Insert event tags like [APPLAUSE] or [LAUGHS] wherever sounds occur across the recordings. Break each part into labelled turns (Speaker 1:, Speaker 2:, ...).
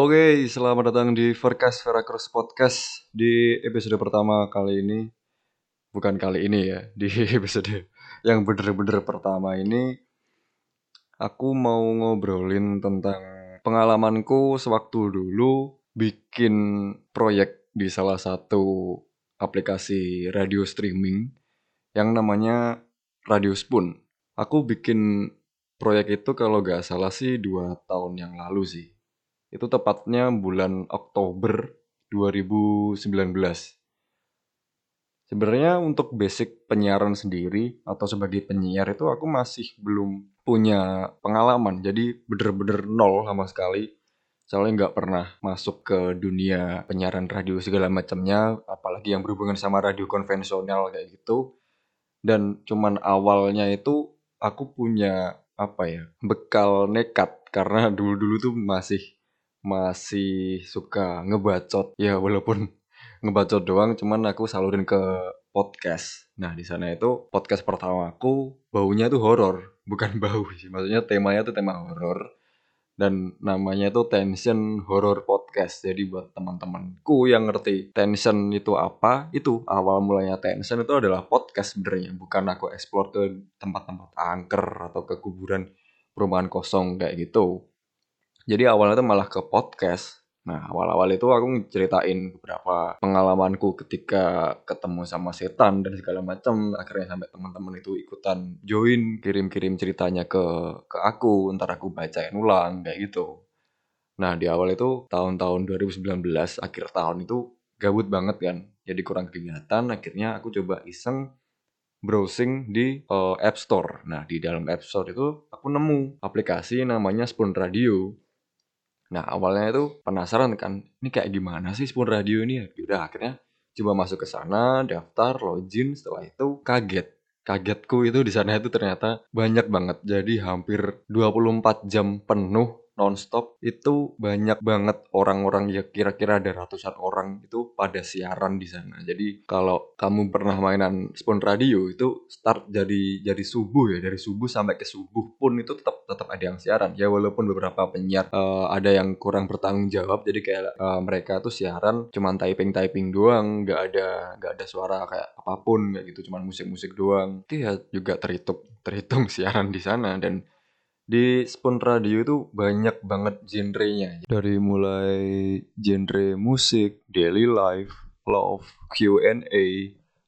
Speaker 1: Oke, selamat datang di Verkas Veracruz Podcast di episode pertama kali ini. Bukan kali ini ya, [LAUGHS] di episode yang bener-bener pertama ini aku mau ngobrolin tentang pengalamanku sewaktu dulu bikin proyek di salah satu aplikasi radio streaming yang namanya Radio Spoon. Aku bikin proyek itu kalau gak salah sih dua tahun yang lalu sih itu tepatnya bulan Oktober 2019. Sebenarnya untuk basic penyiaran sendiri atau sebagai penyiar itu aku masih belum punya pengalaman. Jadi bener-bener nol sama sekali. Soalnya nggak pernah masuk ke dunia penyiaran radio segala macamnya, apalagi yang berhubungan sama radio konvensional kayak gitu. Dan cuman awalnya itu aku punya apa ya bekal nekat karena dulu-dulu tuh masih masih suka ngebacot. Ya walaupun [LAUGHS] ngebacot doang cuman aku salurin ke podcast. Nah di sana itu podcast pertama aku baunya tuh horor. [LAUGHS] Bukan bau sih maksudnya temanya tuh tema horor. Dan namanya itu tension horror podcast. Jadi buat teman-temanku yang ngerti tension itu apa itu awal mulanya tension itu adalah podcast sebenarnya. Bukan aku explore ke tempat-tempat angker atau ke kuburan perumahan kosong kayak gitu jadi awalnya tuh malah ke podcast. Nah, awal-awal itu aku ceritain beberapa pengalamanku ketika ketemu sama setan dan segala macam. Akhirnya sampai teman-teman itu ikutan join, kirim-kirim ceritanya ke ke aku, ntar aku bacain ulang kayak gitu. Nah, di awal itu tahun-tahun 2019, akhir tahun itu gabut banget kan. Jadi kurang kegiatan, akhirnya aku coba iseng browsing di uh, App Store. Nah, di dalam App Store itu aku nemu aplikasi namanya Spoon Radio. Nah awalnya itu penasaran kan, ini kayak gimana sih Spoon Radio ini? Udah akhirnya coba masuk ke sana, daftar, login, setelah itu kaget. Kagetku itu di sana itu ternyata banyak banget. Jadi hampir 24 jam penuh nonstop itu banyak banget orang-orang ya kira-kira ada ratusan orang itu pada siaran di sana. Jadi kalau kamu pernah mainan Spoon Radio itu start jadi jadi subuh ya dari subuh sampai ke subuh pun itu tetap tetap ada yang siaran. Ya walaupun beberapa penyiar uh, ada yang kurang bertanggung jawab jadi kayak uh, mereka tuh siaran cuman typing typing doang nggak ada nggak ada suara kayak apa pun kayak gitu. Cuman musik-musik doang. Itu ya juga terhitung terhitung [LAUGHS] siaran di sana. Dan di Spoon Radio itu banyak banget genrenya. Dari mulai genre musik, daily life, love, Q&A,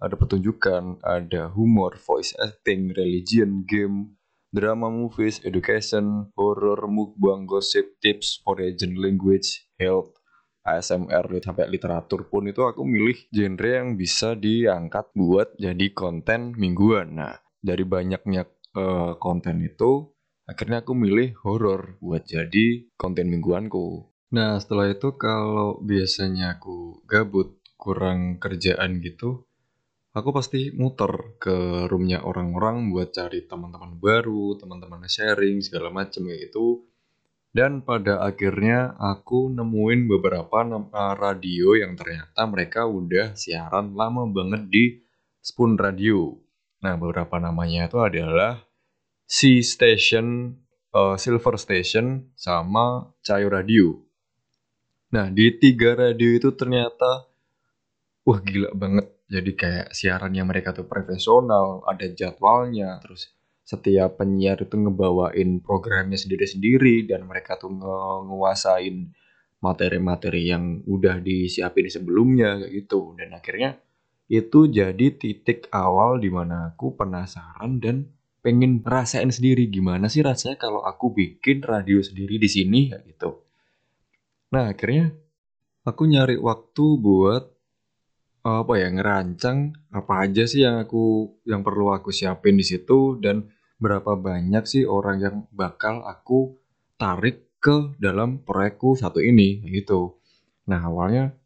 Speaker 1: ada pertunjukan, ada humor, voice acting, religion, game, drama movies, education, horror, mukbang, gossip, tips, for agent language, health, ASMR sampai literatur pun itu aku milih genre yang bisa diangkat buat jadi konten mingguan. Nah, dari banyaknya uh, konten itu akhirnya aku milih horor buat jadi konten mingguanku. Nah setelah itu kalau biasanya aku gabut kurang kerjaan gitu, aku pasti muter ke roomnya orang-orang buat cari teman-teman baru, teman-teman sharing segala macam kayak itu. Dan pada akhirnya aku nemuin beberapa radio yang ternyata mereka udah siaran lama banget di Spoon Radio. Nah beberapa namanya itu adalah C Station, uh, Silver Station, sama Cayo Radio. Nah, di tiga radio itu ternyata, wah gila banget. Jadi kayak siarannya mereka tuh profesional, ada jadwalnya, terus setiap penyiar itu ngebawain programnya sendiri-sendiri dan mereka tuh nge nguasain materi-materi yang udah disiapin sebelumnya kayak gitu dan akhirnya itu jadi titik awal di mana aku penasaran dan pengen rasain sendiri gimana sih rasanya kalau aku bikin radio sendiri di sini ya gitu. Nah akhirnya aku nyari waktu buat apa ya ngerancang apa aja sih yang aku yang perlu aku siapin di situ dan berapa banyak sih orang yang bakal aku tarik ke dalam proyekku satu ini gitu. Nah awalnya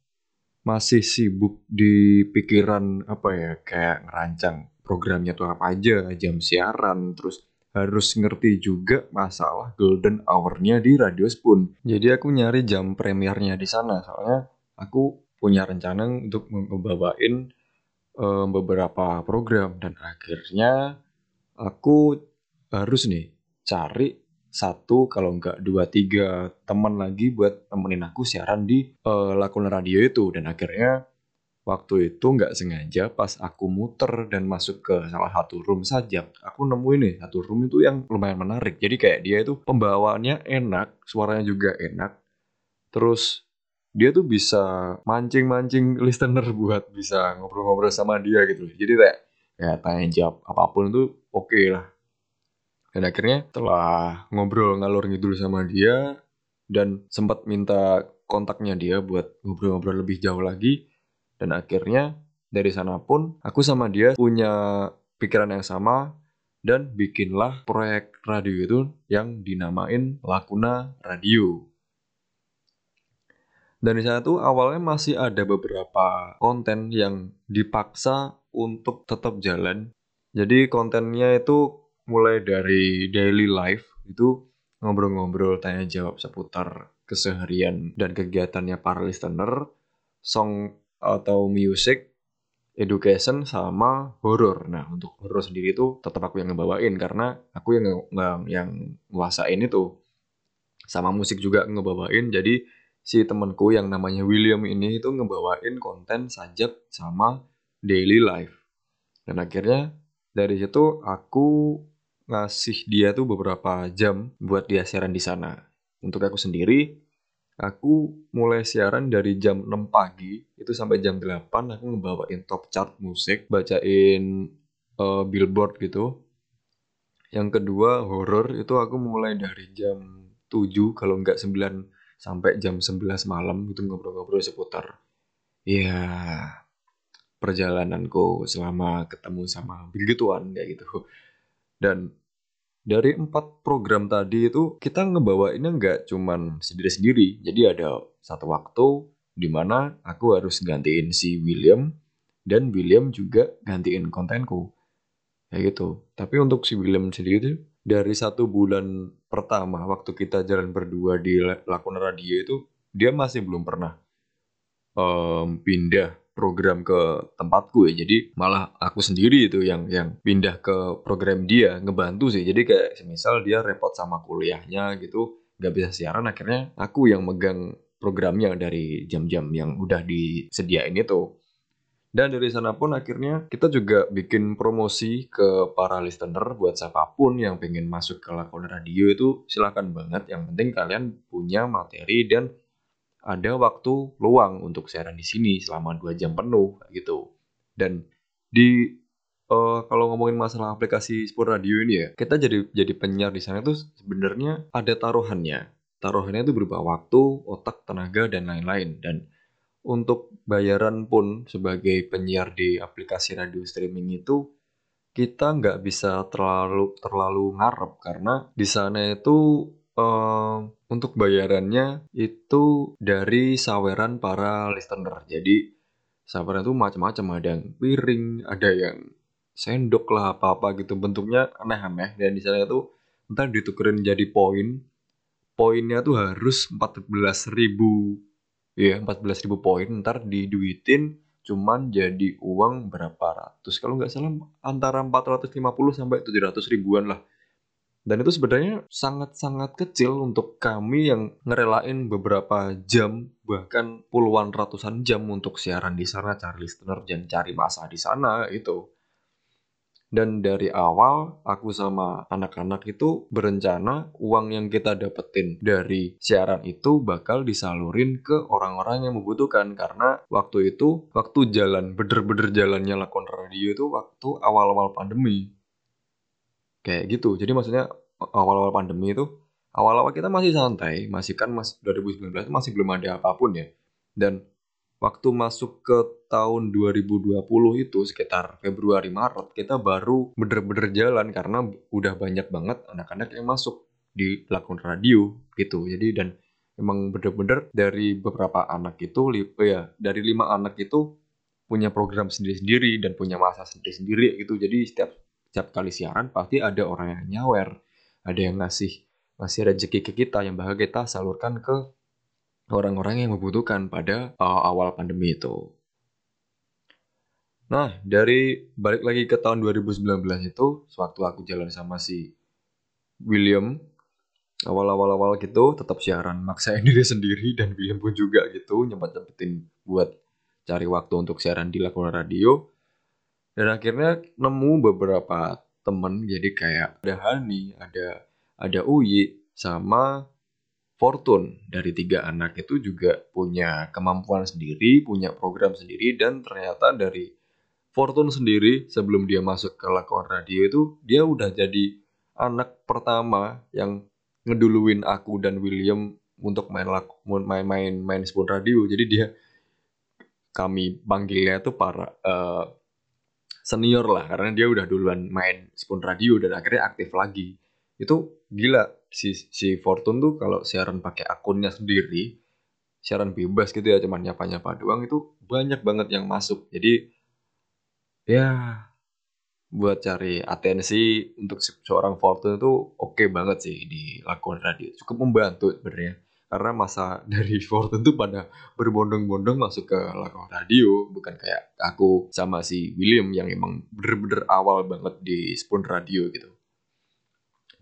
Speaker 1: masih sibuk di pikiran apa ya kayak ngerancang programnya tuh apa aja, jam siaran, terus harus ngerti juga masalah golden hour-nya di Radio Spoon. Jadi aku nyari jam premiernya di sana, soalnya aku punya rencana untuk membawain um, beberapa program dan akhirnya aku harus nih cari satu kalau nggak dua tiga teman lagi buat temenin aku siaran di uh, lakon radio itu. Dan akhirnya waktu itu nggak sengaja pas aku muter dan masuk ke salah satu room saja aku nemuin nih satu room itu yang lumayan menarik. Jadi kayak dia itu pembawaannya enak suaranya juga enak. Terus dia tuh bisa mancing-mancing listener buat bisa ngobrol-ngobrol sama dia gitu jadi kayak ya tanya jawab apa pun itu oke okay lah dan akhirnya setelah ngobrol ngalur ngidul sama dia dan sempat minta kontaknya dia buat ngobrol-ngobrol lebih jauh lagi dan akhirnya dari sana pun aku sama dia punya pikiran yang sama dan bikinlah proyek radio itu yang dinamain Lakuna Radio. Dan di sana tuh awalnya masih ada beberapa konten yang dipaksa untuk tetap jalan. Jadi kontennya itu mulai dari daily life itu ngobrol-ngobrol tanya jawab seputar keseharian dan kegiatannya para listener, song atau music, education sama horror. Nah, untuk horror sendiri itu tetap aku yang ngebawain karena aku yang yang, yang nguasain itu. Sama musik juga ngebawain. Jadi si temanku yang namanya William ini itu ngebawain konten sajak sama daily life. Dan akhirnya dari situ aku ngasih dia tuh beberapa jam buat dia siaran di sana. Untuk aku sendiri, Aku mulai siaran dari jam 6 pagi itu sampai jam 8 aku ngebawain top chart musik, bacain uh, billboard gitu. Yang kedua horror itu aku mulai dari jam 7 kalau nggak 9 sampai jam 11 malam itu ngobrol-ngobrol seputar ya perjalananku selama ketemu sama begituan kayak gitu. Dan dari empat program tadi itu kita ngebawainnya nggak cuman sendiri-sendiri. Jadi ada satu waktu di mana aku harus gantiin si William dan William juga gantiin kontenku. Kayak gitu. Tapi untuk si William sendiri dari satu bulan pertama waktu kita jalan berdua di lakon radio itu dia masih belum pernah um, pindah program ke tempatku ya. Jadi malah aku sendiri itu yang yang pindah ke program dia ngebantu sih. Jadi kayak semisal dia repot sama kuliahnya gitu nggak bisa siaran akhirnya aku yang megang programnya dari jam-jam yang udah disediain itu. Dan dari sana pun akhirnya kita juga bikin promosi ke para listener buat siapa pun yang pengen masuk ke lakon radio itu silahkan banget. Yang penting kalian punya materi dan ada waktu luang untuk siaran di sini selama dua jam penuh gitu. Dan di uh, kalau ngomongin masalah aplikasi sport radio ini ya, kita jadi jadi penyiar di sana itu sebenarnya ada taruhannya. Taruhannya itu berupa waktu, otak, tenaga dan lain-lain. Dan untuk bayaran pun sebagai penyiar di aplikasi radio streaming itu kita nggak bisa terlalu terlalu ngarep karena di sana itu uh, untuk bayarannya itu dari saweran para listener. Jadi saweran itu macam-macam, ada yang piring, ada yang sendok lah apa-apa gitu. Bentuknya aneh-aneh. Dan di sana itu ntar ditukerin jadi poin. Poinnya tuh harus 14.000 ya 14.000 poin. Ntar diduitin cuman jadi uang berapa ratus. Kalau nggak salah antara 450 sampai 700 ribuan lah dan itu sebenarnya sangat-sangat kecil untuk kami yang ngerelain beberapa jam, bahkan puluhan ratusan jam untuk siaran di sana, cari listener dan cari masa di sana itu. Dan dari awal aku sama anak-anak itu berencana uang yang kita dapetin dari siaran itu bakal disalurin ke orang-orang yang membutuhkan karena waktu itu waktu jalan bener-bener jalannya lakon radio itu waktu awal-awal pandemi kayak gitu. Jadi maksudnya awal-awal pandemi itu awal-awal kita masih santai masih kan masih 2019 masih belum ada apa pun ya. Dan waktu masuk ke tahun 2020 itu sekitar Februari Maret kita baru bener-bener jalan karena udah banyak banget anak-anak yang masuk di lakon radio gitu. Jadi dan emang bener-bener dari beberapa anak itu ya dari lima anak itu punya program sendiri-sendiri dan punya masa sendiri-sendiri gitu. Jadi setiap setiap kali siaran pasti ada orang yang nyawer, ada yang ngasih ngasih rezeki ke kita yang bakal kita salurkan ke orang-orang yang membutuhkan pada uh, awal pandemi itu. Nah, dari balik lagi ke tahun 2019 itu, sewaktu aku jalan sama si William, awal-awal-awal gitu tetap siaran maksain [LAUGHS] diri sendiri dan William pun juga gitu nyempet-nyempetin buat cari waktu untuk siaran di Lakuna Radio dan akhirnya nemu beberapa temen jadi kayak ada Hani ada ada Uyi sama Fortune dari tiga anak itu juga punya kemampuan sendiri punya program sendiri dan ternyata dari Fortune sendiri sebelum dia masuk ke Lakuna Radio itu dia udah jadi anak pertama yang ngeduluin aku dan William untuk main laku, main main main Spoon Radio. Jadi dia kami panggilnya tuh para uh, senior lah karena dia udah duluan main Spoon Radio dan akhirnya aktif lagi. Itu gila si si Fortune tuh kalau siaran pakai akunnya sendiri, siaran bebas gitu ya cuman nyapa-nyapa doang itu banyak banget yang masuk. Jadi ya buat cari atensi untuk seorang Fortune itu oke okay banget sih di lakukan radio. Cukup membantu sebenarnya. Karena masa [LAUGHS] dari Fortune tuh pada berbondong-bondong masuk ke lakukan radio. Bukan kayak aku sama si William yang emang bener-bener awal banget di Spoon Radio gitu.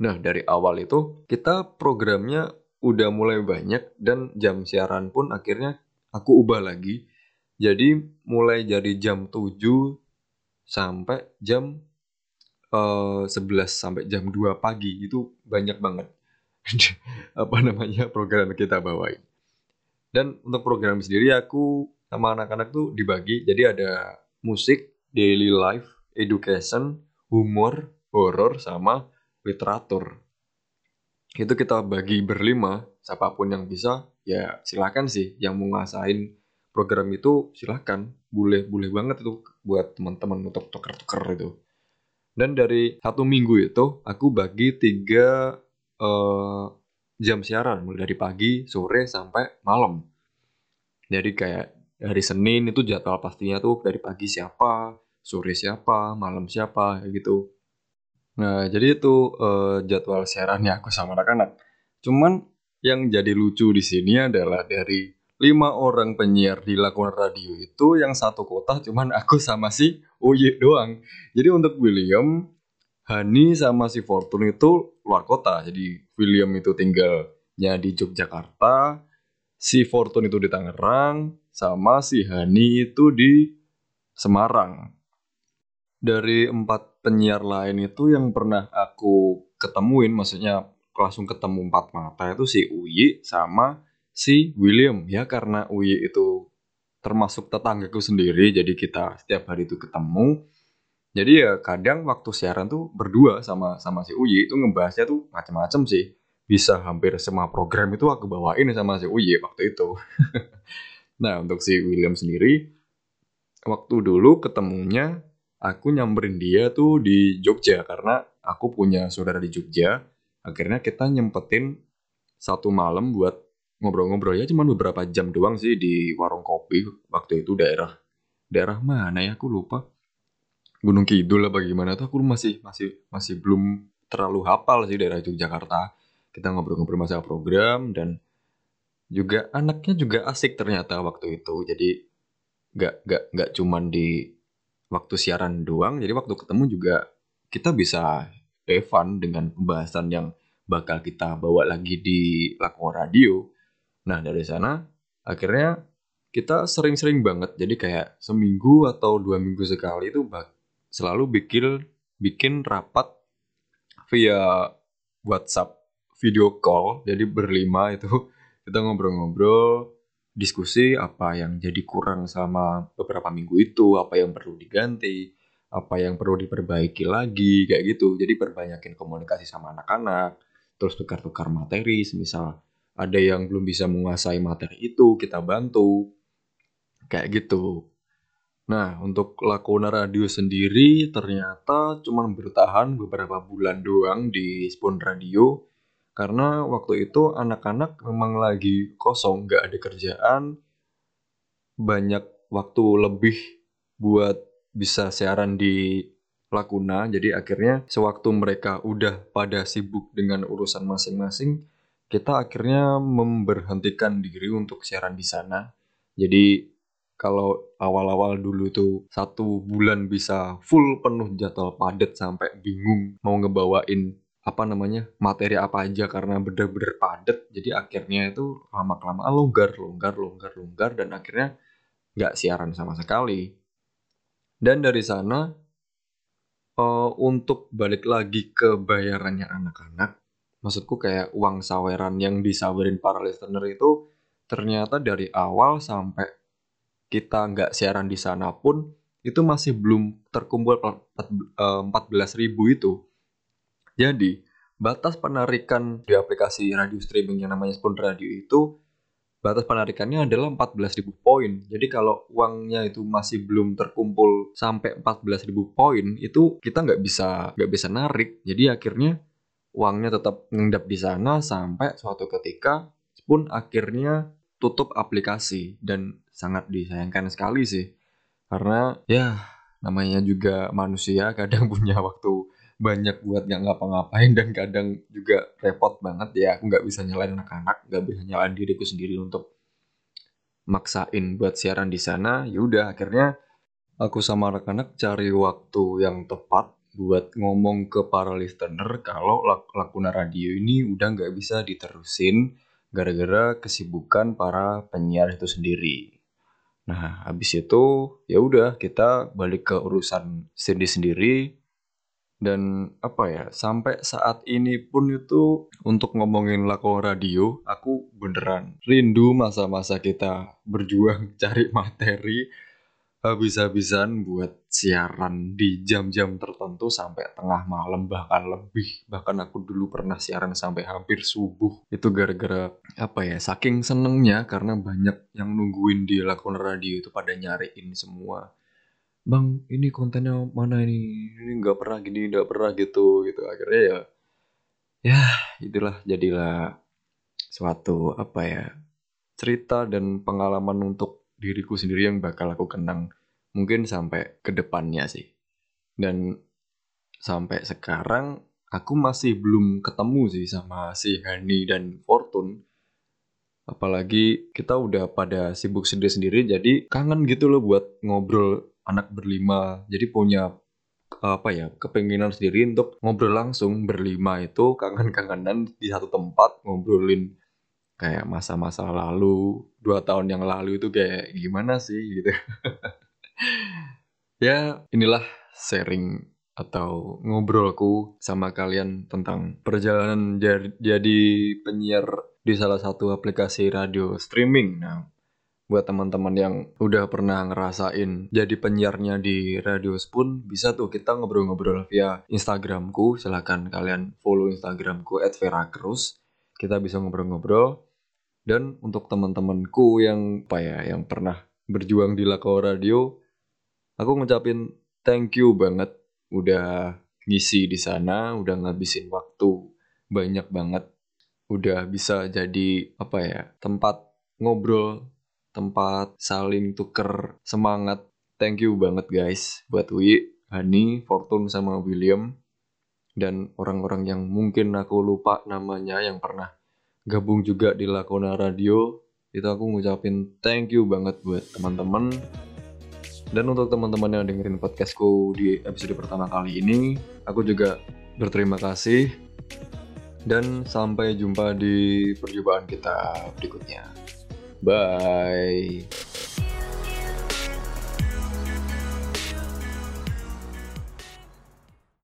Speaker 1: Nah dari awal itu kita programnya udah mulai banyak dan jam siaran pun akhirnya aku ubah lagi. Jadi mulai dari jam 7 sampai jam uh, eh, 11 sampai jam 2 pagi itu banyak banget [LAUGHS] apa namanya program kita bawain. Dan untuk program sendiri aku sama anak-anak tuh dibagi. Jadi ada musik, daily life, education, humor, horror sama literatur. Itu kita bagi berlima, siapa pun yang bisa ya silakan sih. Yang mau ngasain program itu silakan. Boleh boleh banget itu buat teman-teman untuk tuker-tuker itu. Dan dari satu minggu itu aku bagi tiga uh, jam siaran mulai dari pagi sore sampai malam. Jadi kayak hari Senin itu jadwal pastinya tuh dari pagi siapa sore siapa malam siapa gitu. Nah jadi itu uh, jadwal siarannya aku sama anak-anak. Cuman yang jadi lucu di sini adalah dari lima orang penyiar di Lakon Radio itu yang satu kota cuman aku sama si Uye doang. Jadi untuk William, Hani sama si Fortune itu luar kota. Jadi William itu tinggalnya di Yogyakarta, si Fortune itu di Tangerang, sama si Hani itu di Semarang. Dari empat penyiar lain itu yang pernah aku ketemuin, maksudnya langsung ketemu empat mata itu si Uyi sama si William ya karena Uyi itu termasuk tetanggaku sendiri jadi kita setiap hari itu ketemu jadi ya kadang waktu siaran tuh berdua sama sama si Uyi itu ngebahasnya tuh macam-macam sih. Bisa hampir semua program itu aku bawain sama si Uyi waktu itu. [LAUGHS] Nah untuk si William sendiri waktu dulu ketemunya aku nyamperin dia tuh di Jogja karena aku punya saudara di Jogja. Akhirnya kita nyempetin satu malam buat ngobrol-ngobrol. Ya cuma beberapa jam doang sih di warung kopi waktu itu daerah. Daerah mana ya? Aku lupa Gunung Kidul lah bagaimana tuh? Aku masih masih masih belum terlalu hafal sih daerah Yogyakarta kita ngobrol-ngobrol masalah program dan juga anaknya juga asik ternyata waktu itu. Jadi nggak nggak nggak cuman di waktu siaran doang jadi waktu ketemu juga kita bisa Evan dengan pembahasan yang bakal kita bawa lagi di Lakon Radio. Nah dari sana akhirnya kita sering-sering banget. Jadi kayak seminggu atau dua minggu sekali itu selalu bikin bikin rapat via WhatsApp video call jadi berlima itu [LAUGHS] kita ngobrol-ngobrol diskusi apa yang jadi kurang sama beberapa minggu itu apa yang perlu diganti apa yang perlu diperbaiki lagi kayak gitu jadi perbanyakin komunikasi sama anak-anak terus tukar-tukar materi misal ada yang belum bisa menguasai materi itu, kita bantu. Kayak gitu. Nah, untuk Lakona Radio sendiri ternyata cuma bertahan beberapa bulan doang di Spoon Radio karena waktu itu anak-anak memang lagi kosong, nggak ada kerjaan, banyak waktu lebih buat bisa siaran di Lakuna. Jadi akhirnya sewaktu mereka udah pada sibuk dengan urusan masing-masing, kita akhirnya memberhentikan diri untuk siaran di sana. Jadi kalau awal-awal dulu tuh satu bulan bisa full penuh jadwal padat sampai bingung mau ngebawain apa namanya materi apa aja karena bener-bener padat. Jadi akhirnya itu lama kelamaan longgar longgar longgar longgar dan akhirnya nggak siaran sama sekali. Dan dari sana uh, untuk balik lagi ke bayarannya anak-anak maksudku kayak uang saweran yang disawerin para listener itu ternyata dari awal sampai kita nggak siaran di sana pun itu masih belum terkumpul 14.000 ribu itu jadi, batas penarikan di aplikasi radio streaming yang namanya Spoon Radio itu batas penarikannya adalah 14.000 poin. Jadi kalau uangnya itu masih belum terkumpul sampai 14.000 poin, itu kita nggak bisa nggak bisa narik. Jadi akhirnya uangnya tetap ngendap di sana sampai suatu ketika Spoon akhirnya tutup aplikasi dan sangat disayangkan sekali sih. Karena ya namanya juga manusia [LAUGHS] kadang punya waktu banyak buat nggak ngapa-ngapain dan kadang juga repot banget ya aku nggak bisa nyalain anak-anak nggak bisa nyalain diriku sendiri untuk maksain buat siaran di sana yaudah akhirnya aku sama anak-anak cari waktu yang tepat buat ngomong ke para listener kalau lak lakuna radio ini udah nggak bisa diterusin gara-gara kesibukan para penyiar itu sendiri. Nah, habis itu ya udah kita balik ke urusan sendiri-sendiri dan apa ya sampai saat ini pun itu untuk ngomongin lakon radio aku beneran rindu masa-masa kita berjuang [LAUGHS] cari materi habis-habisan buat siaran di jam-jam tertentu sampai tengah malam bahkan lebih. Bahkan aku dulu pernah siaran sampai hampir subuh. Itu gara-gara apa ya saking senengnya karena banyak yang nungguin di lakon radio itu pada nyariin semua. Bang ini kontennya mana ini? Ini nggak pernah gini nggak pernah gitu gitu. Akhirnya ya ya itulah jadilah suatu apa ya cerita dan pengalaman untuk diriku sendiri yang bakal aku kenang mungkin sampai ke depannya sih. Dan sampai sekarang aku masih belum ketemu sih sama si Hani dan Fortune apalagi kita udah pada sibuk sendiri-sendiri jadi kangen gitu loh buat ngobrol anak berlima. Jadi punya apa ya kepenginan sendiri untuk ngobrol langsung berlima itu kangen-kangenan di satu tempat ngobrolin kayak masa-masa lalu dua tahun yang lalu itu kayak gimana sih gitu. [LAUGHS] Ya inilah sharing atau ngobrolku sama kalian tentang perjalanan jadi penyiar di salah satu aplikasi radio streaming. Nah, buat teman-teman yang udah pernah ngerasain jadi penyiarnya di Radio Spoon bisa tuh kita ngobrol-ngobrol via Instagramku. Silahkan kalian follow Instagramku @veracruz kita bisa ngobrol-ngobrol dan untuk teman-temanku yang apa ya yang pernah berjuang di Lako Radio aku ngucapin thank you banget. Udah ngisi di sana udah ngabisin waktu banyak banget. Udah bisa jadi apa ya tempat ngobrol tempat saling tuker semangat. Thank you banget guys buat Wi, Hani, Fortune sama William. Dan orang-orang yang mungkin aku lupa namanya yang pernah gabung juga di Lakona Radio. Itu aku ngucapin thank you banget buat teman-teman. Dan untuk teman-teman yang dengerin podcastku di episode pertama kali ini aku juga berterima kasih. Dan sampai jumpa di perjumpaan kita berikutnya. Bye.